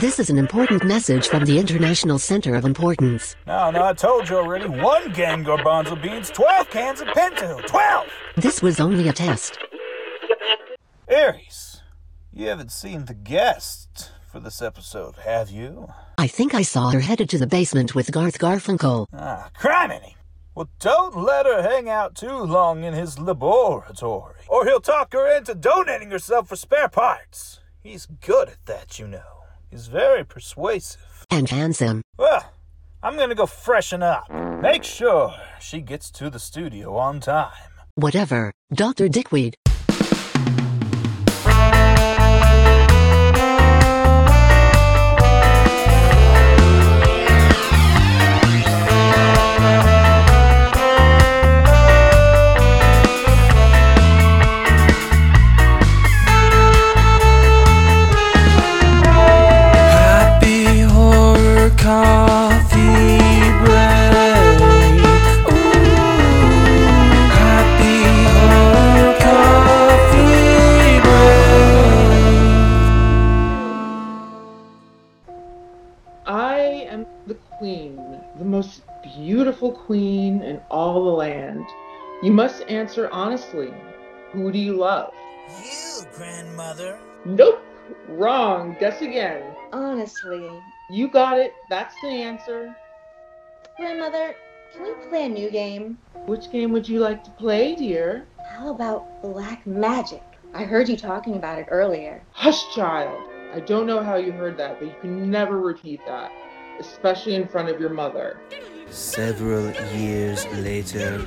This is an important message from the International Center of Importance. No, no, I told you already. One gang garbanzo beans, 12 cans of Pinto. 12! This was only a test. Aries, you haven't seen the guest for this episode, have you? I think I saw her headed to the basement with Garth Garfunkel. Ah, criminy! Well, don't let her hang out too long in his laboratory, or he'll talk her into donating herself for spare parts. He's good at that, you know. He's very persuasive. And handsome. Well, I'm gonna go freshen up. Make sure she gets to the studio on time. Whatever, Dr. Dickweed. Answer honestly. Who do you love? You, grandmother. Nope, wrong. Guess again. Honestly, You got it. That's the answer. grandmother, can we play a new game? Which game would you like to play, dear? How about black magic? I heard you talking about it earlier. Hush, child. I don't know how you heard that, but you can never repeat that, especially in front of your mother. Several years later.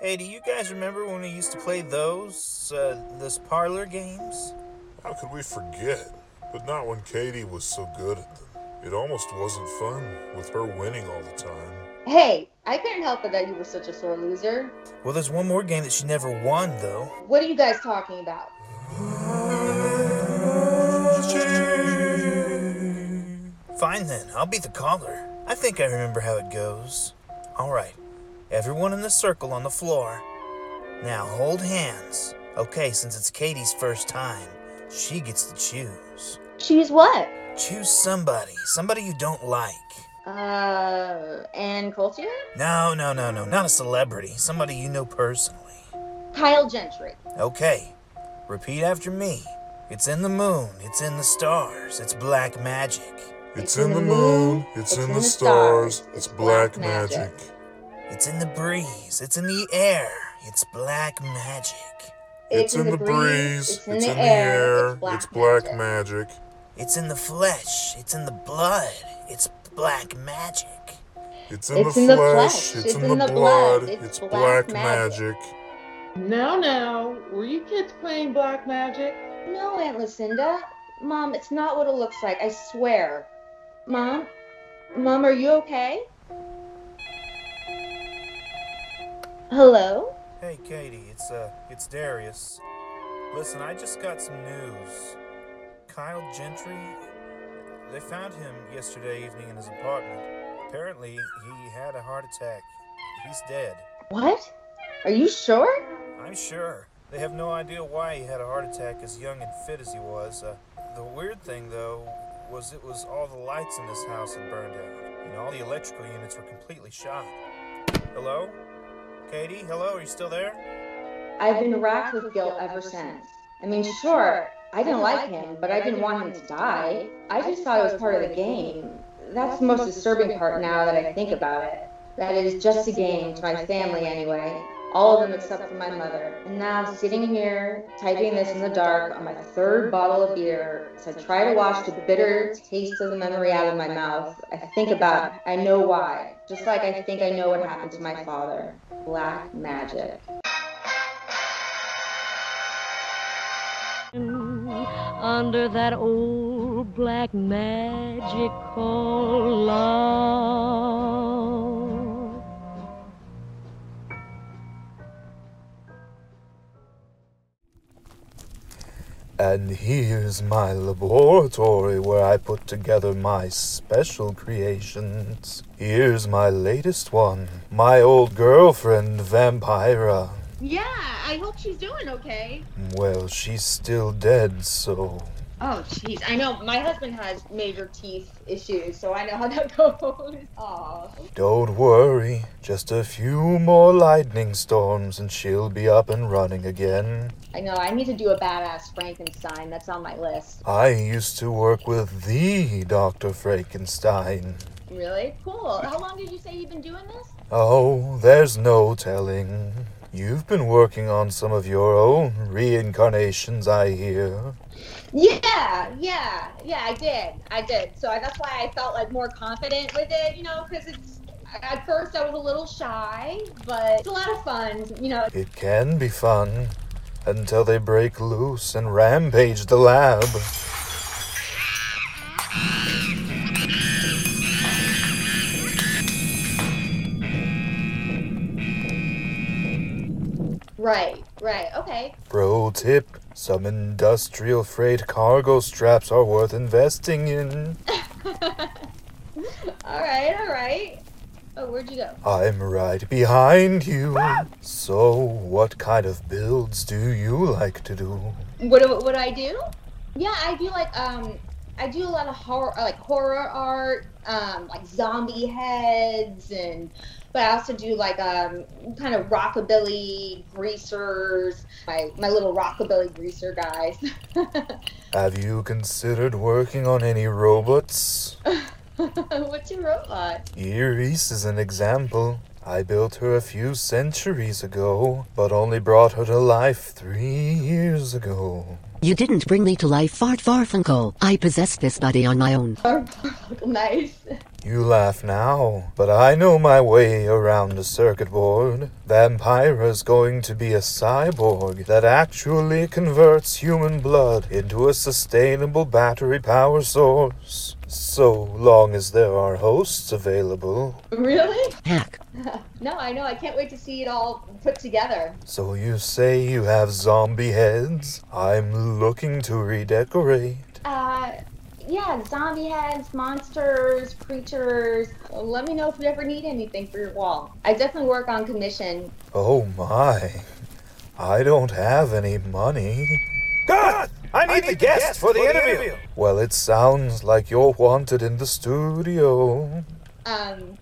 Hey, do you guys remember when we used to play those, uh, those parlor games? How could we forget? But not when Katie was so good at them. It almost wasn't fun with her winning all the time. Hey, I couldn't help it that you were such a sore loser. Well, there's one more game that she never won, though. What are you guys talking about? Fine then, I'll be the caller. I think I remember how it goes. All right, everyone in the circle on the floor. Now hold hands. Okay, since it's Katie's first time, she gets to choose. Choose what? Choose somebody, somebody you don't like. Uh, Ann Coulter? No, no, no, no, not a celebrity, somebody you know personally. Kyle Gentry. Okay, repeat after me. It's in the moon, it's in the stars, it's black magic. It's in the moon, it's in the stars, it's black magic. It's in the breeze, it's in the air, it's black magic. It's in the breeze, it's in the air, it's black magic. It's in the flesh, it's in the blood, it's black magic. It's in It's the in the flesh, flesh, it's in the blood, it's black magic. Now, now, were you kids playing black magic? No, Aunt Lucinda. Mom, it's not what it looks like, I swear. Mom? Mom, are you okay? Hello? Hey Katie, it's uh it's Darius. Listen, I just got some news. Kyle Gentry they found him yesterday evening in his apartment. Apparently he had a heart attack. He's dead. What? Are you sure? I'm sure. They have no idea why he had a heart attack as young and fit as he was. Uh, the weird thing, though, was it was all the lights in this house had burned out. You know, all the electrical units were completely shot. Hello? Katie, hello, are you still there? I've been racked with guilt ever since. I mean, sure, I didn't like him, but I didn't want him to die. I just thought it was part of the game. That's the most disturbing part now that I think about it. That it is just a game to my family anyway. All of them except for my mother. And now sitting here, typing this in the dark on my third bottle of beer, as I try to wash the bitter taste of the memory out of my mouth, I think about, I know why. Just like I think I know what happened to my father. Black magic. under that old black magic called love. And here's my laboratory where I put together my special creations. Here's my latest one, my old girlfriend, Vampira. Yeah, I hope she's doing okay. Well, she's still dead, so Oh, jeez. I know my husband has major teeth issues, so I know how that goes. Aw. Don't worry, just a few more lightning storms and she'll be up and running again. I know. I need to do a badass Frankenstein. That's on my list. I used to work with the Dr. Frankenstein. Really? Cool. How long did you say you've been doing this? Oh, there's no telling. You've been working on some of your own reincarnations, I hear. Yeah, yeah, yeah. I did. I did. So I, that's why I felt like more confident with it. You know, because it's at first I was a little shy, but it's a lot of fun. You know. It can be fun until they break loose and rampage the lab. Right. Right. Okay. Pro tip some industrial freight cargo straps are worth investing in. All right. All right. Oh, where'd you go? I'm right behind you. So, what kind of builds do you like to do? What do what do I do? Yeah, I do like um I do a lot of horror like horror art, um like zombie heads and but I also do like um kind of rockabilly greasers, my my little rockabilly greaser guys. Have you considered working on any robots? What's your robot? Iris is an example. I built her a few centuries ago, but only brought her to life three years ago. You didn't bring me to life, Fart Farfunkel. I possess this body on my own. nice. You laugh now, but I know my way around a circuit board. Vampira's going to be a cyborg that actually converts human blood into a sustainable battery power source. So long as there are hosts available. Really? Heck. no, I know. I can't wait to see it all put together. So you say you have zombie heads? I'm looking to redecorate. Uh, yeah, zombie heads, monsters, creatures. Let me know if you ever need anything for your wall. I definitely work on commission. Oh my. I don't have any money. God! I need, the guest for the interview. Well, it sounds like you're wanted in the studio. Um,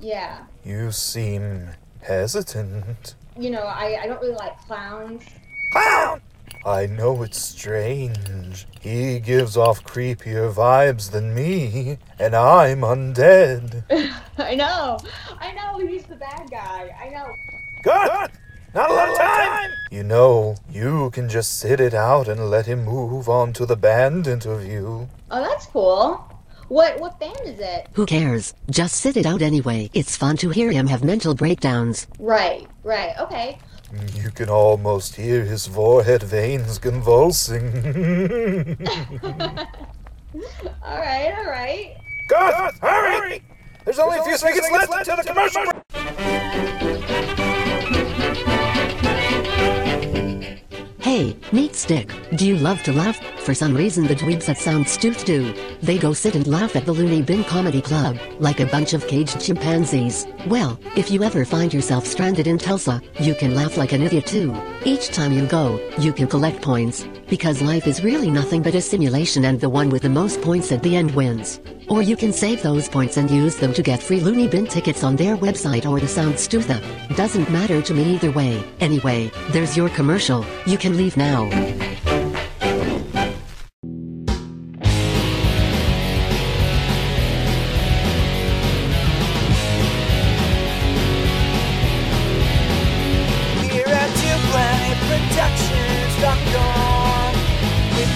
yeah. You seem hesitant. You know, I, I don't really like clowns. Clown! I know it's strange. He gives off creepier vibes than me, and I'm undead. I know. I know. He's the bad guy. I know. Good! Not a lot of time! You know, you can just sit it out and let him move on to the band interview. Oh, that's cool. What what band is it? Who cares? Just sit it out anyway. It's fun to hear him have mental breakdowns. Right, right. Okay. You can almost hear his forehead veins convulsing. all right, all right. Good! Hurry! There's only a few seconds left until the commercial Hey, neat stick. Do you love to laugh? For some reason the dweebs at Sound do. They go sit and laugh at the Looney Bin Comedy Club, like a bunch of caged chimpanzees. Well, if you ever find yourself stranded in Tulsa, you can laugh like an idiot too. Each time you go, you can collect points. Because life is really nothing but a simulation and the one with the most points at the end wins. Or you can save those points and use them to get free Looney Bin tickets on their website or the Sound. Doesn't matter to me either way. Anyway, there's your commercial. You can leave now.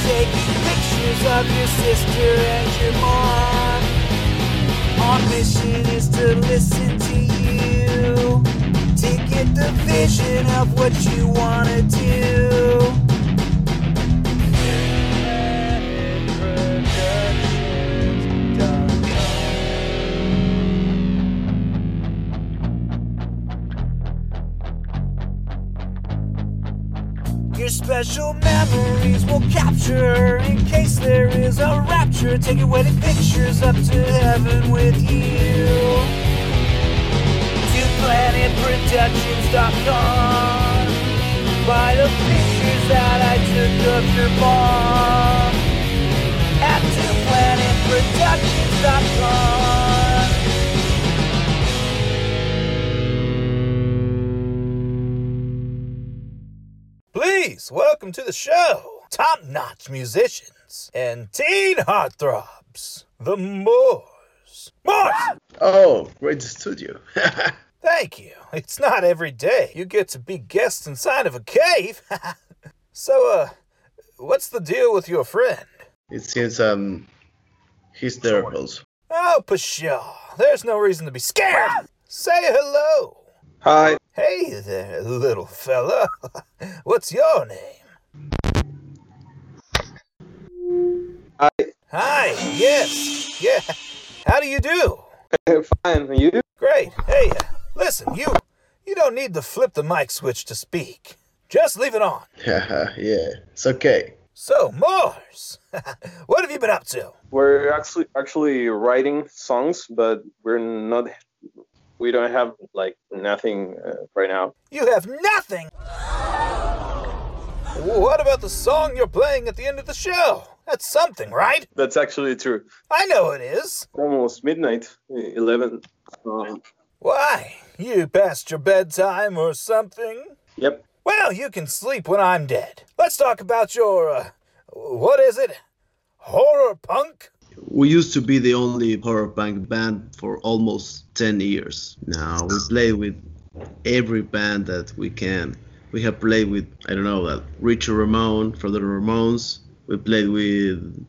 Taking pictures of your sister and your mom. Our mission is to listen to you To get the vision of what you wanna do special memories we'll capture in case there is a rapture. Take your wedding pictures up to heaven with you. To planetproductions.com. Buy the pictures that I took of your mom. At to planetproductions.com. Yes, welcome to the show. Top notch musicians and teen heartthrobs. The Moors. Moors! Oh, great studio. Thank you. It's not every day you get to be guests inside of a cave. so, uh, what's the deal with your friend? it seems um he's there also. Oh, pshaw. There's no reason to be scared. Say hello. Hi. Hey there, little fella. What's your name? Hi. Hi, yes, yeah. How do you do? Fine. You? Great. Hey, uh, listen, you you don't need to flip the mic switch to speak. Just leave it on. yeah, it's okay. So, Mars, what have you been up to? We're actually actually writing songs, but we're not. We don't have like nothing uh, right now. You have nothing. What about the song you're playing at the end of the show? That's something, right? That's actually true. I know it is. Almost midnight, eleven. Um, Why? You past your bedtime or something? yep. Well, you can sleep when I'm dead. Let's talk about your, uh, what is it? Horror punk? We used to be the only horror punk band for almost 10 years. Now we play with every band that we can. We have played with, I don't know, that Richard Ramone from the Ramones. We played with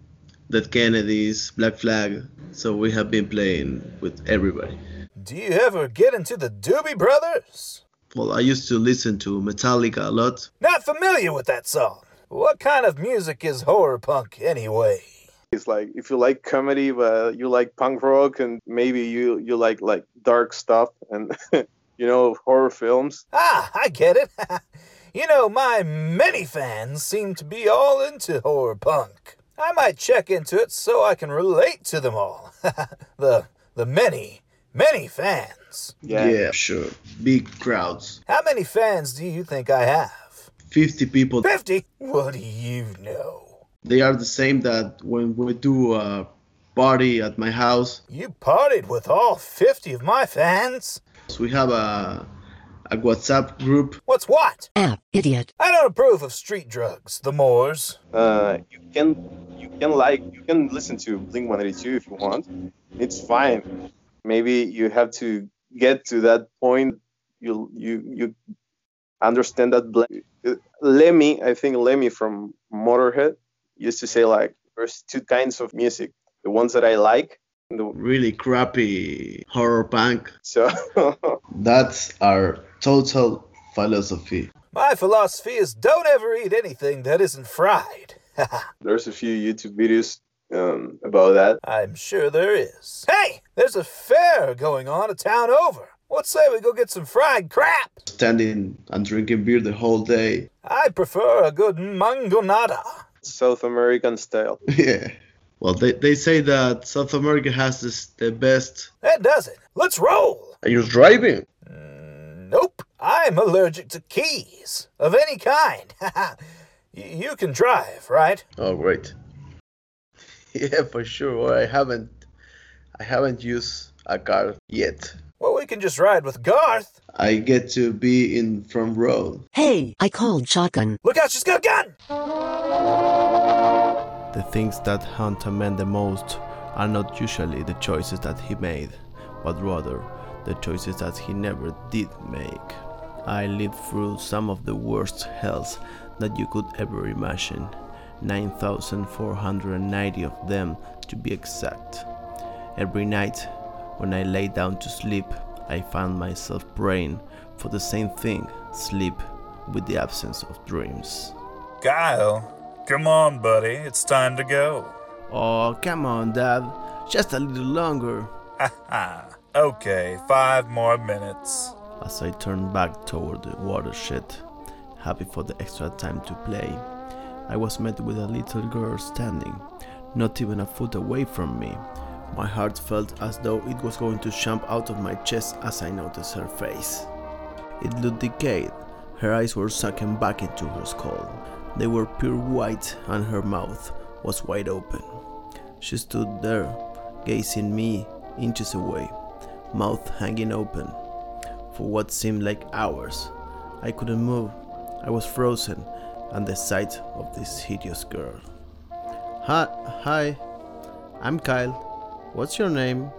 Dead Kennedys, Black Flag. So we have been playing with everybody. Do you ever get into the Doobie Brothers? Well, I used to listen to Metallica a lot. Not familiar with that song. What kind of music is horror punk anyway? It's like if you like comedy, but you like punk rock, and maybe you you like like dark stuff, and you know horror films. Ah, I get it. you know, my many fans seem to be all into horror punk. I might check into it so I can relate to them all. the the many, many fans. Yeah, sure. Big crowds. How many fans do you think I have? 50 people. 50? What do you know? They are the same that when we do a party at my house, You partied with all 50 of my fans? so we have a a WhatsApp group. What's what? App, idiot. I don't approve of street drugs, the Moors. Uh, you can you can like you can listen to Blink 182 if you want. It's fine. Maybe you have to get to that point. You you you understand that. Bl- uh, Lemmy, I think Lemmy from Motorhead used to say like there's two kinds of music. The ones that I like. and The, Really crappy horror punk. so That's our total philosophy. My philosophy is don't ever eat anything that isn't fried. there's a few YouTube videos um, about that. I'm sure there is. Hey, there's a fair going on a town over. What say we go get some fried crap? Standing and drinking beer the whole day. I prefer a good mangonada. South American style. Yeah. Well, they, they say that South America has this, the best. That does it. Let's roll. Are you driving? Mm, nope. I'm allergic to keys of any kind. Y- you can drive, right? Oh, great. Yeah, for sure. Well, I haven't, I haven't used a car yet. Well, we can just ride with Garth. I get to be in front row. Hey, I called shotgun. Look out, she's got a gun! The things that haunt a man the most are not usually the choices that he made, but rather the choices that he never did make. I lived through some of the worst hells that you could ever imagine. 9,490 of them to be exact. Every night, when I lay down to sleep, I found myself praying for the same thing sleep with the absence of dreams. Kyle, come on, buddy. It's time to go. Oh, come on, Dad. Just a little longer. Haha. okay, five more minutes. As I turned back toward the watershed, happy for the extra time to play, I was met with a little girl standing, not even a foot away from me. My heart felt as though it was going to jump out of my chest as I noticed her face. It looked decayed. Her eyes were sunken back into her skull. They were pure white, and her mouth was wide open. She stood there, gazing me inches away, mouth hanging open. For what seemed like hours, I couldn't move. I was frozen, and the sight of this hideous girl. Hi, hi, I'm Kyle. What's your name?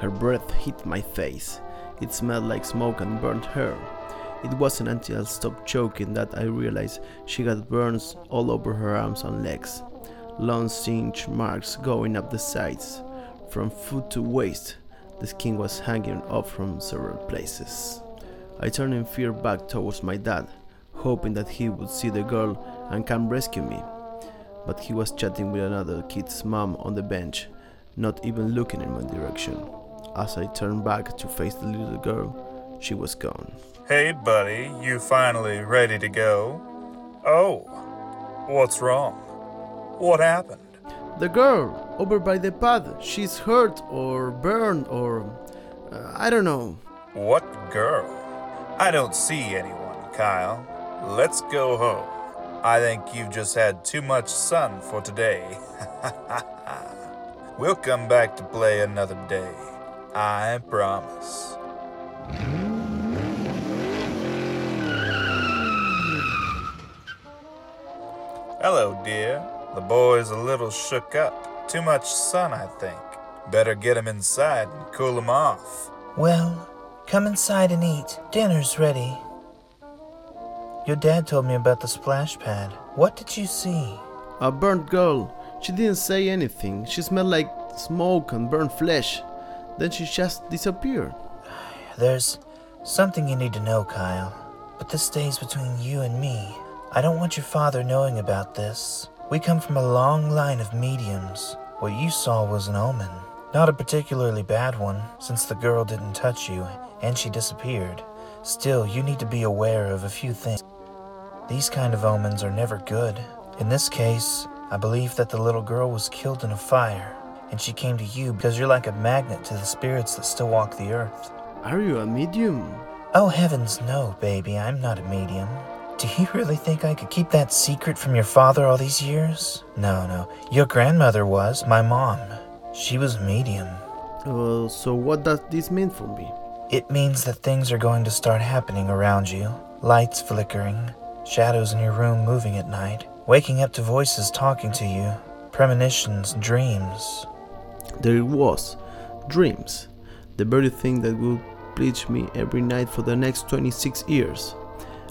Her breath hit my face. It smelled like smoke and burnt hair. It wasn't until I stopped choking that I realized she had burns all over her arms and legs, long singe marks going up the sides. From foot to waist, the skin was hanging off from several places. I turned in fear back towards my dad, hoping that he would see the girl and come rescue me. But he was chatting with another kid's mom on the bench, not even looking in my direction. As I turned back to face the little girl, she was gone. Hey, buddy, you finally ready to go? Oh, what's wrong? What happened? The girl over by the path, she's hurt or burned or. Uh, I don't know. What girl? I don't see anyone, Kyle. Let's go home. I think you've just had too much sun for today. we'll come back to play another day. I promise. Hello, dear. The boy's a little shook up. Too much sun, I think. Better get him inside and cool him off. Well, come inside and eat. Dinner's ready. Your dad told me about the splash pad. What did you see? A burnt girl. She didn't say anything. She smelled like smoke and burnt flesh. Then she just disappeared. There's something you need to know, Kyle. But this stays between you and me. I don't want your father knowing about this. We come from a long line of mediums. What you saw was an omen. Not a particularly bad one, since the girl didn't touch you and she disappeared. Still, you need to be aware of a few things. These kind of omens are never good. In this case, I believe that the little girl was killed in a fire, and she came to you because you're like a magnet to the spirits that still walk the earth. Are you a medium? Oh, heavens, no, baby, I'm not a medium. Do you really think I could keep that secret from your father all these years? No, no. Your grandmother was, my mom. She was a medium. Uh, so, what does this mean for me? It means that things are going to start happening around you lights flickering, shadows in your room moving at night, waking up to voices talking to you, premonitions, dreams. There it was dreams. The very thing that would bleach me every night for the next 26 years.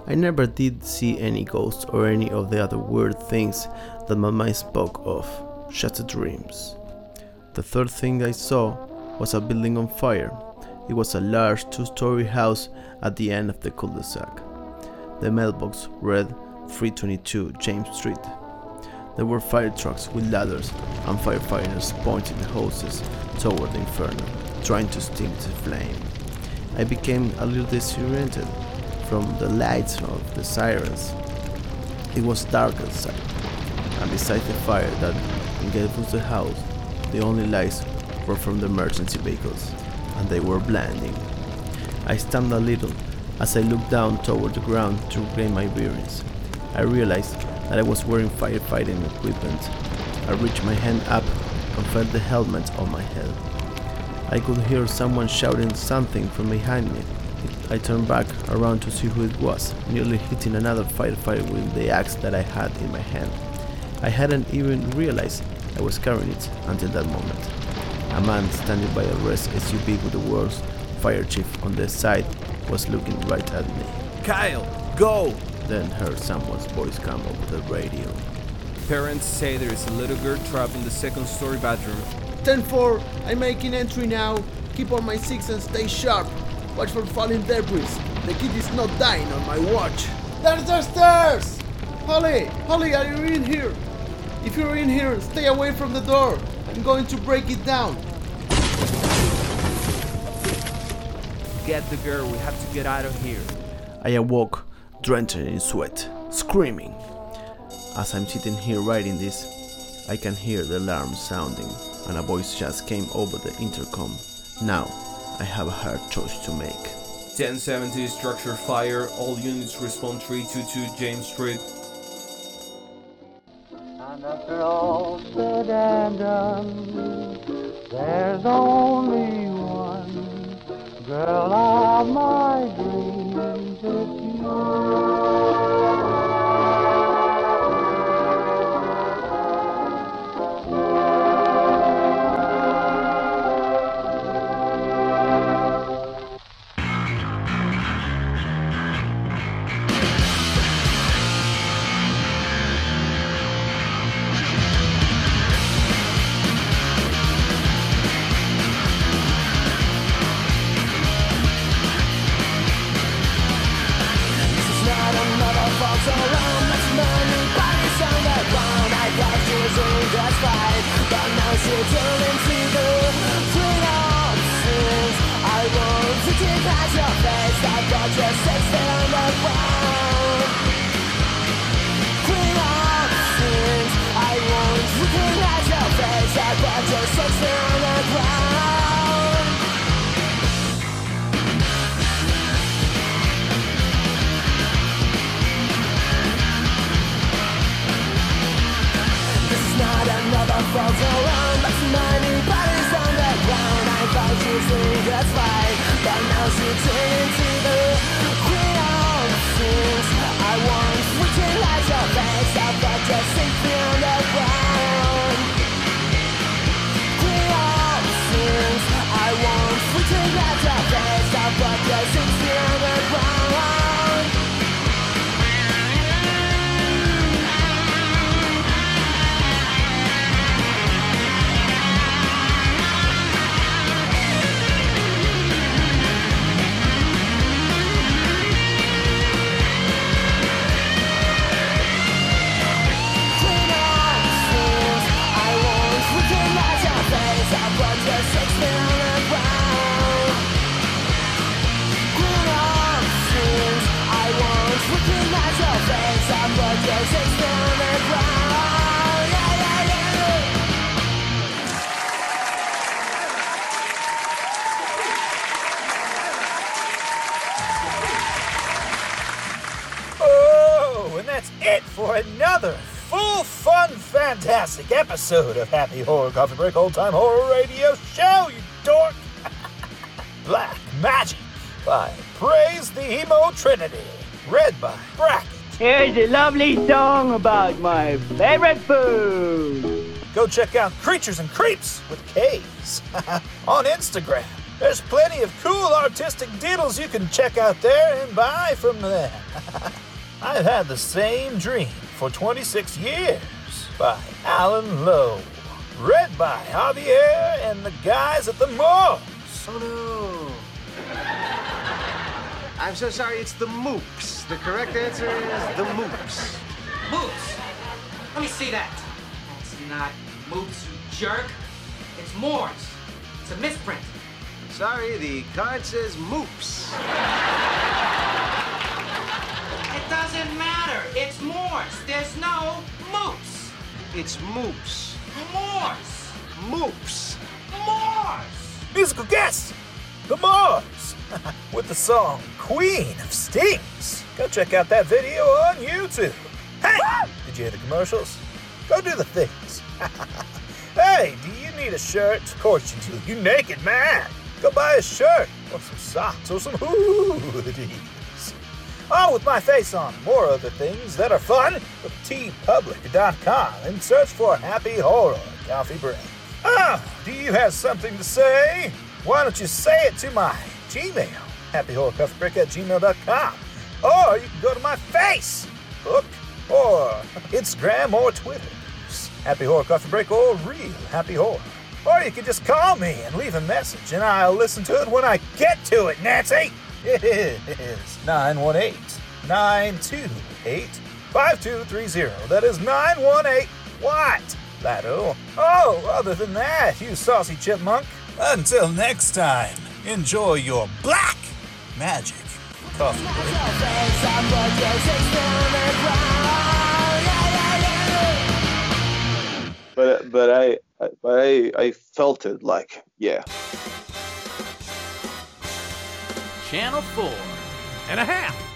I never did see any ghosts or any of the other weird things that my mind spoke of, just dreams. The third thing I saw was a building on fire. It was a large two story house at the end of the cul de sac. The mailbox read 322 James Street. There were fire trucks with ladders and firefighters pointing the hoses toward the inferno, trying to stem the flame. I became a little disoriented from the lights of the sirens. It was dark outside, and beside the fire that engulfed the house, the only lights were from the emergency vehicles, and they were blinding. I stamped a little as I looked down toward the ground to regain my bearings. I realized that I was wearing firefighting equipment. I reached my hand up and felt the helmet on my head. I could hear someone shouting something from behind me. I turned back around to see who it was, nearly hitting another firefighter with the axe that I had in my hand. I hadn't even realized I was carrying it until that moment. A man standing by a res SUV with the world's fire chief on the side was looking right at me. Kyle, go! Then heard someone's voice come over the radio. Parents say there is a little girl trapped in the second story bathroom. 10-4, I'm making entry now. Keep on my six and stay sharp. Watch for falling debris. The kid is not dying on my watch. There's the stairs! Holly! Holly, are you in here? If you're in here, stay away from the door. I'm going to break it down. Get the girl, we have to get out of here. I awoke, drenched in sweat, screaming. As I'm sitting here writing this, I can hear the alarm sounding, and a voice just came over the intercom. Now, I have a hard choice to make. 1070 structure fire, all units respond 322 James Street. And after all said and done, there's only one girl of my dreams is you. Episode of Happy Horror Coffee Break Old Time Horror Radio Show, you dork! Black Magic by Praise the Emo Trinity, read by Brackett. Here's a lovely song about my favorite food. Go check out Creatures and Creeps with K's on Instagram. There's plenty of cool artistic diddles you can check out there and buy from them. I've had the same dream for 26 years by Allan Loe. Read by Javier and the guys at the Moors. Oh. I'm so sorry, it's the moops. The correct answer is the moops. Moops. Let me see that. That's not moops, you jerk. It's Moors. It's a misprint. Sorry, the card says moops. It's moops. Moors. Moops. Moors. Musical guest, the Moors, with the song Queen of Stings. Go check out that video on YouTube. Hey, did you hear the commercials? Go do the things. hey, do you need a shirt? Of course you do, you naked man. Go buy a shirt, or some socks, or some hoodies. Oh, with my face on, more other things that are fun with teepublic.com and search for Happy Horror Coffee Break. Oh, do you have something to say? Why don't you say it to my Gmail, happyhorrorcoffeebreak at gmail.com. Or you can go to my Facebook, or Instagram, or Twitter. Happy Horror Coffee Break or Real Happy Horror. Or you can just call me and leave a message, and I'll listen to it when I get to it, Nancy. It is 918 928 5230. That is 918 what? Lado. Oh, other than that, you saucy chipmunk. Until next time, enjoy your black magic coffee. But but I but I I felt it like yeah. Channel 4 and a half.